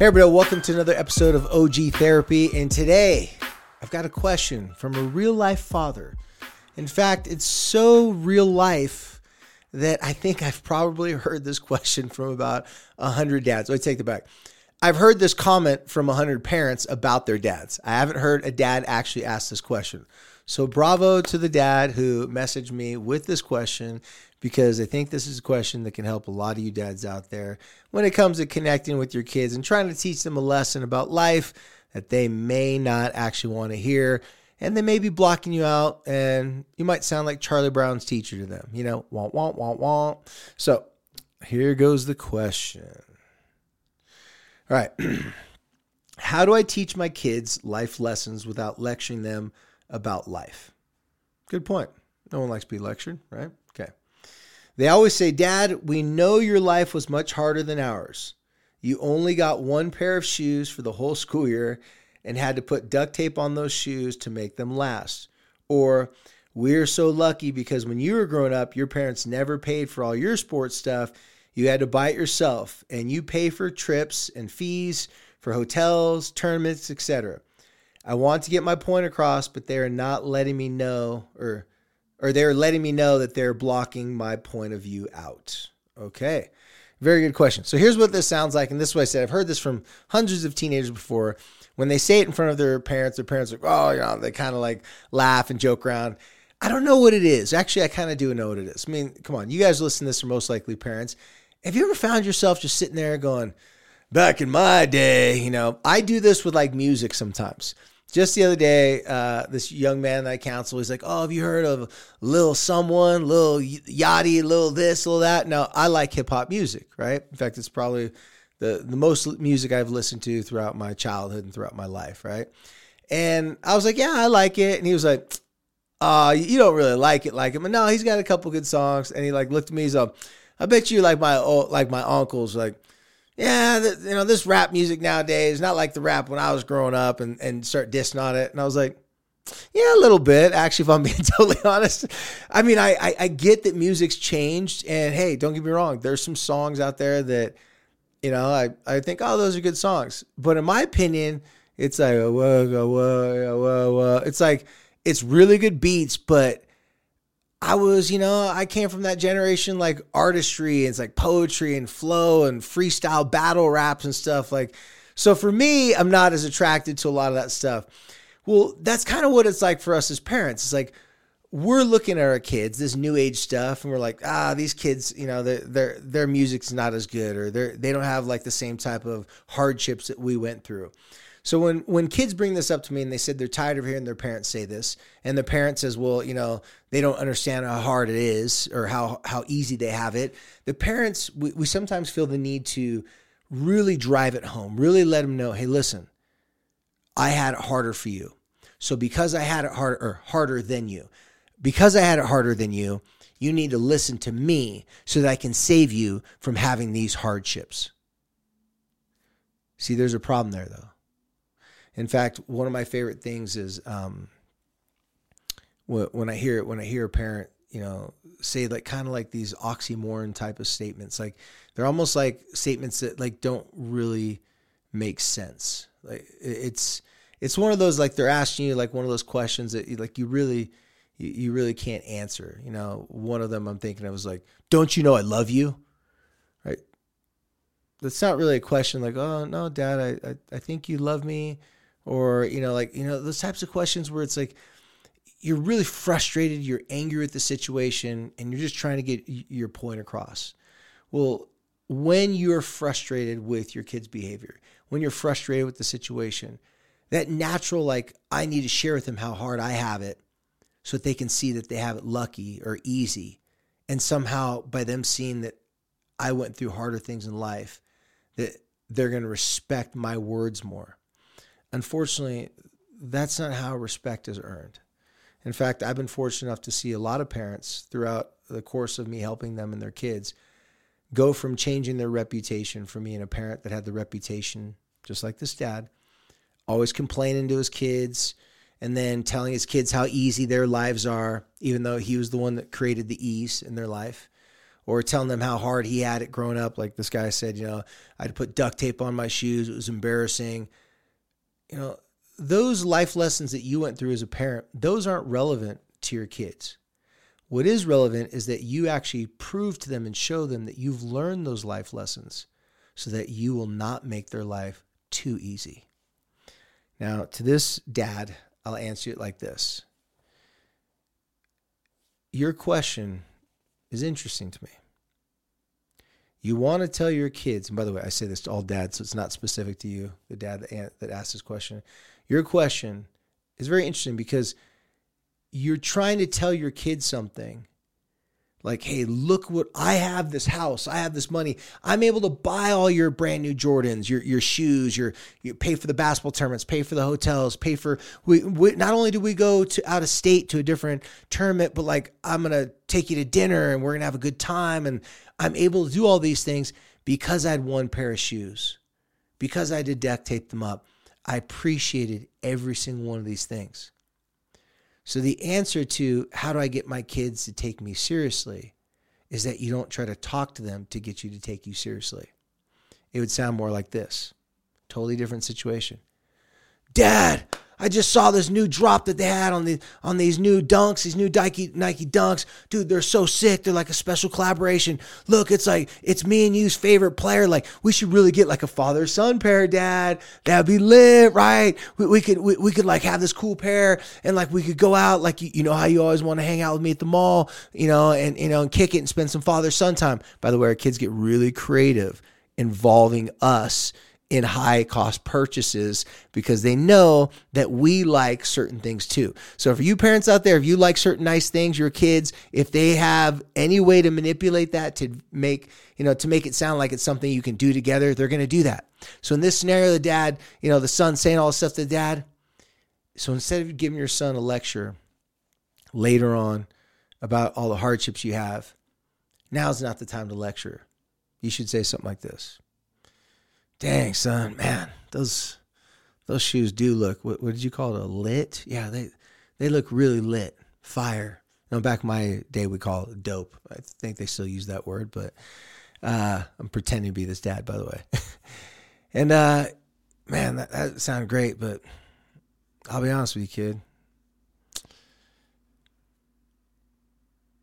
Hey, everybody, welcome to another episode of OG Therapy. And today, I've got a question from a real life father. In fact, it's so real life that I think I've probably heard this question from about 100 dads. Me take it back. I've heard this comment from 100 parents about their dads. I haven't heard a dad actually ask this question. So, bravo to the dad who messaged me with this question because I think this is a question that can help a lot of you dads out there when it comes to connecting with your kids and trying to teach them a lesson about life that they may not actually want to hear. And they may be blocking you out, and you might sound like Charlie Brown's teacher to them, you know, womp, womp, womp, womp. So here goes the question. All right. How do I teach my kids life lessons without lecturing them about life? Good point. No one likes to be lectured, right? Okay. They always say, Dad, we know your life was much harder than ours. You only got one pair of shoes for the whole school year and had to put duct tape on those shoes to make them last. Or, we're so lucky because when you were growing up, your parents never paid for all your sports stuff. You had to buy it yourself, and you pay for trips and fees for hotels, tournaments, etc. I want to get my point across, but they are not letting me know, or or they're letting me know that they're blocking my point of view out. Okay. Very good question. So here's what this sounds like. And this is what I said. I've heard this from hundreds of teenagers before. When they say it in front of their parents, their parents are, oh, you know, they kind of like laugh and joke around. I don't know what it is. Actually, I kind of do know what it is. I mean, come on, you guys listen to this are most likely parents. Have you ever found yourself just sitting there going, back in my day, you know, I do this with like music sometimes. Just the other day, uh, this young man that I counsel, he's like, "Oh, have you heard of Lil Someone, Lil Yachty, Lil this, Lil that?" Now, I like hip hop music, right? In fact, it's probably the the most music I've listened to throughout my childhood and throughout my life, right? And I was like, "Yeah, I like it," and he was like, "Uh, you don't really like it, like him?" But no, he's got a couple good songs, and he like looked at me, he's like, "I bet you like my like my uncles, like." Yeah, you know, this rap music nowadays, not like the rap when I was growing up and, and start dissing on it. And I was like, yeah, a little bit, actually, if I'm being totally honest. I mean, I, I, I get that music's changed. And hey, don't get me wrong, there's some songs out there that, you know, I, I think, oh, those are good songs. But in my opinion, it's like, whoa, whoa, whoa, whoa, whoa. It's like, it's really good beats, but I was, you know, I came from that generation like artistry and it's like poetry and flow and freestyle battle raps and stuff. Like, so for me, I'm not as attracted to a lot of that stuff. Well, that's kind of what it's like for us as parents. It's like we're looking at our kids, this new age stuff, and we're like, ah, these kids, you know, their their music's not as good, or they they don't have like the same type of hardships that we went through. So when when kids bring this up to me and they said they're tired of hearing their parents say this, and the parent says, "Well, you know, they don't understand how hard it is or how how easy they have it," the parents we, we sometimes feel the need to really drive it home, really let them know, "Hey, listen, I had it harder for you. So because I had it harder or harder than you, because I had it harder than you, you need to listen to me so that I can save you from having these hardships." See, there's a problem there though in fact, one of my favorite things is um, when I hear when I hear a parent, you know, say like kind of like these oxymoron type of statements. Like they're almost like statements that like don't really make sense. Like it's it's one of those like they're asking you like one of those questions that you, like you really you, you really can't answer. You know, one of them I'm thinking I was like, "Don't you know I love you?" Right? That's not really a question like, "Oh no, Dad, I I, I think you love me." Or you know like you know those types of questions where it's like you're really frustrated you're angry at the situation and you're just trying to get your point across. Well when you're frustrated with your kid's behavior when you're frustrated with the situation that natural like i need to share with them how hard i have it so that they can see that they have it lucky or easy. And somehow by them seeing that i went through harder things in life that they're going to respect my words more unfortunately, that's not how respect is earned. In fact, I've been fortunate enough to see a lot of parents throughout the course of me helping them and their kids go from changing their reputation from being a parent that had the reputation just like this dad, always complaining to his kids and then telling his kids how easy their lives are, even though he was the one that created the ease in their life, or telling them how hard he had it growing up. Like this guy said, you know, I had to put duct tape on my shoes. It was embarrassing. You know, those life lessons that you went through as a parent, those aren't relevant to your kids. What is relevant is that you actually prove to them and show them that you've learned those life lessons so that you will not make their life too easy. Now, to this dad, I'll answer it like this Your question is interesting to me. You want to tell your kids, and by the way, I say this to all dads, so it's not specific to you, the dad that, asked this question. Your question is very interesting because you're trying to tell your kids something like, hey, look what I have this house, I have this money. I'm able to buy all your brand new Jordans, your your shoes, your you pay for the basketball tournaments, pay for the hotels, pay for we, we not only do we go to out of state to a different tournament, but like I'm gonna take you to dinner and we're gonna have a good time. And I'm able to do all these things because I had one pair of shoes, because I did duct tape them up. I appreciated every single one of these things. So the answer to how do I get my kids to take me seriously is that you don't try to talk to them to get you to take you seriously. It would sound more like this. Totally different situation. Dad, I just saw this new drop that they had on the on these new dunks, these new Nike Nike dunks. Dude, they're so sick. They're like a special collaboration. Look, it's like it's me and you's favorite player. Like we should really get like a father son pair, Dad. That'd be lit, right? We, we could we, we could like have this cool pair and like we could go out like you, you know how you always want to hang out with me at the mall, you know, and you know and kick it and spend some father son time. By the way, our kids get really creative involving us in high cost purchases because they know that we like certain things too. So for you parents out there, if you like certain nice things, your kids, if they have any way to manipulate that to make, you know, to make it sound like it's something you can do together, they're going to do that. So in this scenario, the dad, you know, the son saying all this stuff to the dad. So instead of giving your son a lecture later on about all the hardships you have, now's not the time to lecture. You should say something like this. Dang, son, man, those those shoes do look. What, what did you call it? A lit? Yeah, they they look really lit. Fire. You know, back in my day, we call it dope. I think they still use that word, but uh, I'm pretending to be this dad, by the way. and uh, man, that, that sounded great, but I'll be honest with you, kid.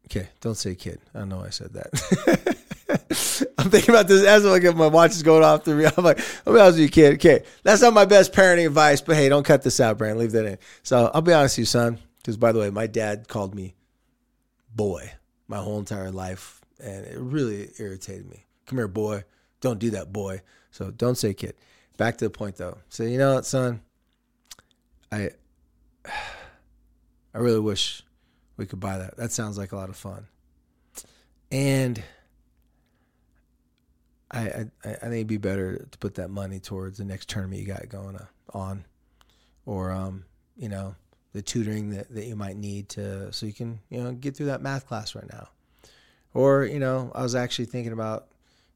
Okay, don't say kid. I know I said that. I'm thinking about this as I get my watch is going off through me. I'm like, I'll be honest with you, kid. Okay, that's not my best parenting advice, but hey, don't cut this out, Brandon. Leave that in. So I'll be honest with you, son. Because by the way, my dad called me boy my whole entire life, and it really irritated me. Come here, boy. Don't do that, boy. So don't say kid. Back to the point though. So you know what, son? I I really wish we could buy that. That sounds like a lot of fun. And I, I, I think it'd be better to put that money towards the next tournament you got going on, or um, you know, the tutoring that, that you might need to so you can you know get through that math class right now, or you know, I was actually thinking about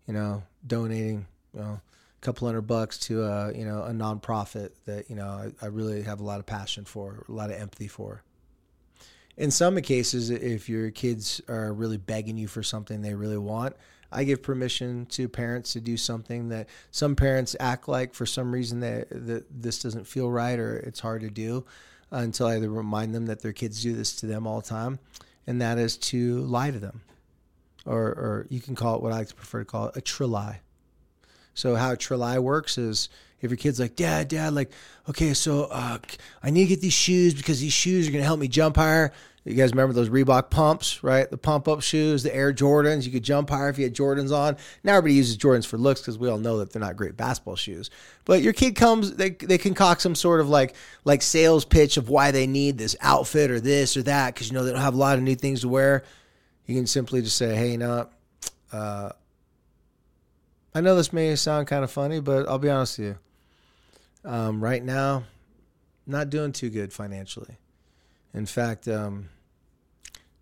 you know donating you know a couple hundred bucks to a you know a nonprofit that you know I, I really have a lot of passion for, a lot of empathy for. In some cases, if your kids are really begging you for something they really want, I give permission to parents to do something that some parents act like for some reason that, that this doesn't feel right or it's hard to do uh, until I remind them that their kids do this to them all the time, and that is to lie to them, or or you can call it what I like to prefer to call it a trillie. So how a trillie works is if your kid's like, Dad, Dad, like, okay, so uh, I need to get these shoes because these shoes are gonna help me jump higher. You guys remember those Reebok pumps, right? The pump up shoes, the Air Jordans. You could jump higher if you had Jordans on. Now everybody uses Jordans for looks because we all know that they're not great basketball shoes. But your kid comes, they, they concoct some sort of like like sales pitch of why they need this outfit or this or that because you know they don't have a lot of new things to wear. You can simply just say, hey, you uh, I know this may sound kind of funny, but I'll be honest with you. Um, right now, not doing too good financially. In fact, um,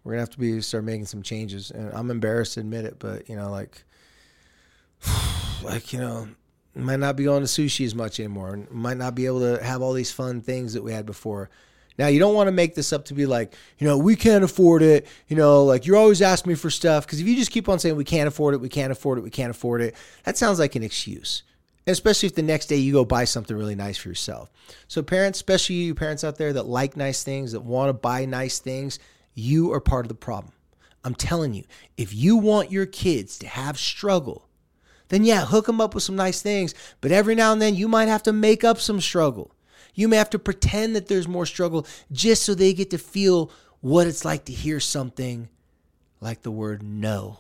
we're gonna have to be start making some changes, and I'm embarrassed to admit it, but you know, like, like you know, might not be going to sushi as much anymore. Might not be able to have all these fun things that we had before. Now, you don't want to make this up to be like, you know, we can't afford it. You know, like you're always asking me for stuff. Because if you just keep on saying we can't afford it, we can't afford it, we can't afford it, that sounds like an excuse. And especially if the next day you go buy something really nice for yourself. So, parents, especially you parents out there that like nice things, that want to buy nice things, you are part of the problem. I'm telling you, if you want your kids to have struggle, then yeah, hook them up with some nice things. But every now and then you might have to make up some struggle. You may have to pretend that there's more struggle just so they get to feel what it's like to hear something like the word no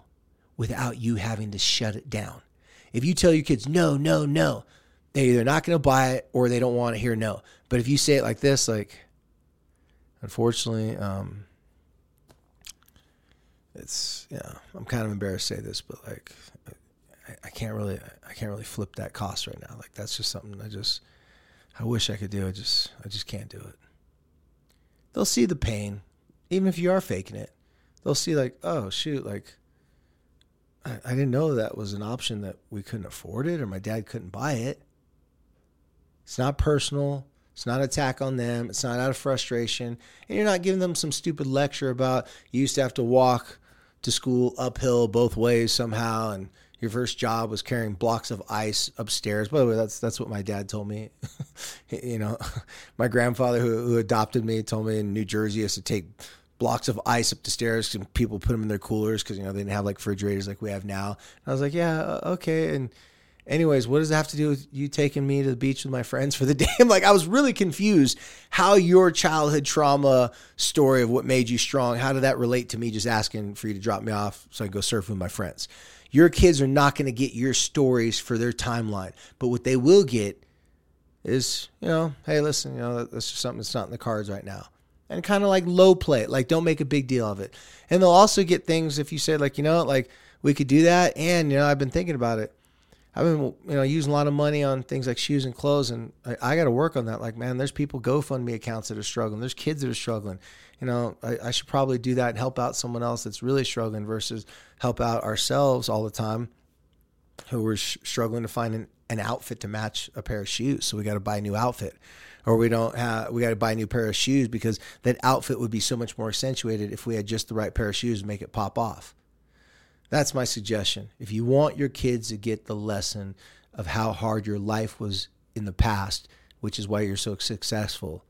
without you having to shut it down. If you tell your kids no, no, no, they're either not going to buy it or they don't want to hear no. But if you say it like this, like, unfortunately, um, it's yeah, I'm kind of embarrassed to say this, but like, I, I can't really, I can't really flip that cost right now. Like that's just something I just I wish I could do. I just I just can't do it. They'll see the pain, even if you are faking it. They'll see like, oh shoot, like I, I didn't know that was an option that we couldn't afford it or my dad couldn't buy it. It's not personal. It's not an attack on them. It's not out of frustration. And you're not giving them some stupid lecture about you used to have to walk to school uphill both ways somehow and your first job was carrying blocks of ice upstairs. By the way, that's that's what my dad told me. you know, my grandfather who, who adopted me told me in New Jersey has to take blocks of ice up the stairs and people put them in their coolers because you know they didn't have like refrigerators like we have now. And I was like, yeah, okay. And anyways, what does it have to do with you taking me to the beach with my friends for the day? I'm like, I was really confused how your childhood trauma story of what made you strong, how did that relate to me just asking for you to drop me off so I can go surf with my friends? Your kids are not going to get your stories for their timeline, but what they will get is, you know, hey, listen, you know, that's just something that's not in the cards right now. And kind of like low play it, like don't make a big deal of it. And they'll also get things if you say, like, you know, like we could do that. And, you know, I've been thinking about it. I've been, you know, using a lot of money on things like shoes and clothes, and I, I got to work on that. Like, man, there's people GoFundMe accounts that are struggling. There's kids that are struggling you know, I, I, should probably do that and help out someone else that's really struggling versus help out ourselves all the time who are sh- struggling to find an, an outfit to match a pair of shoes. So we got to buy a new outfit or we don't have, we got to buy a new pair of shoes because that outfit would be so much more accentuated if we had just the right pair of shoes to make it pop off. That's my suggestion. If you want your kids to get the lesson of how hard your life was in the past, which is why you're so successful,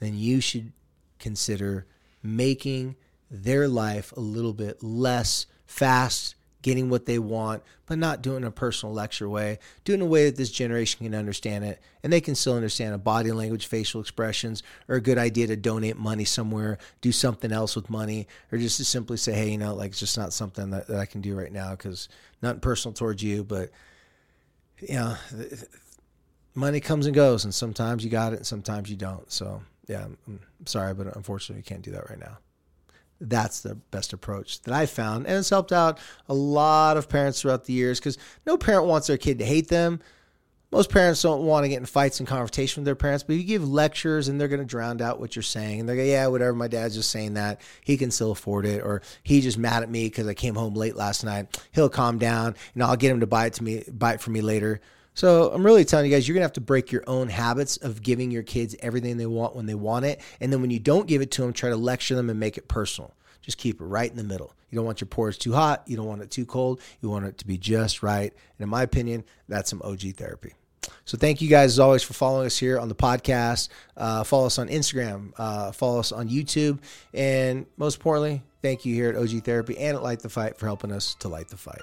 then you should consider making their life a little bit less fast, getting what they want, but not doing a personal lecture way, doing it in a way that this generation can understand it and they can still understand a body language, facial expressions, or a good idea to donate money somewhere, do something else with money, or just to simply say, hey, you know, like it's just not something that, that I can do right now because not personal towards you, but you know, money comes and goes, and sometimes you got it, and sometimes you don't. So yeah, I'm sorry, but unfortunately, you can't do that right now. That's the best approach that I found, and it's helped out a lot of parents throughout the years because no parent wants their kid to hate them. Most parents don't want to get in fights and confrontation with their parents, but you give lectures and they're going to drown out what you're saying. And they're going, yeah, whatever, my dad's just saying that. He can still afford it. Or he just mad at me because I came home late last night. He'll calm down and I'll get him to buy it to me, buy it for me later. So I'm really telling you guys, you're gonna have to break your own habits of giving your kids everything they want when they want it, and then when you don't give it to them, try to lecture them and make it personal. Just keep it right in the middle. You don't want your pores too hot. You don't want it too cold. You want it to be just right. And in my opinion, that's some OG therapy. So thank you guys as always for following us here on the podcast. Uh, follow us on Instagram. Uh, follow us on YouTube. And most importantly, thank you here at OG Therapy and at Light the Fight for helping us to light the fight.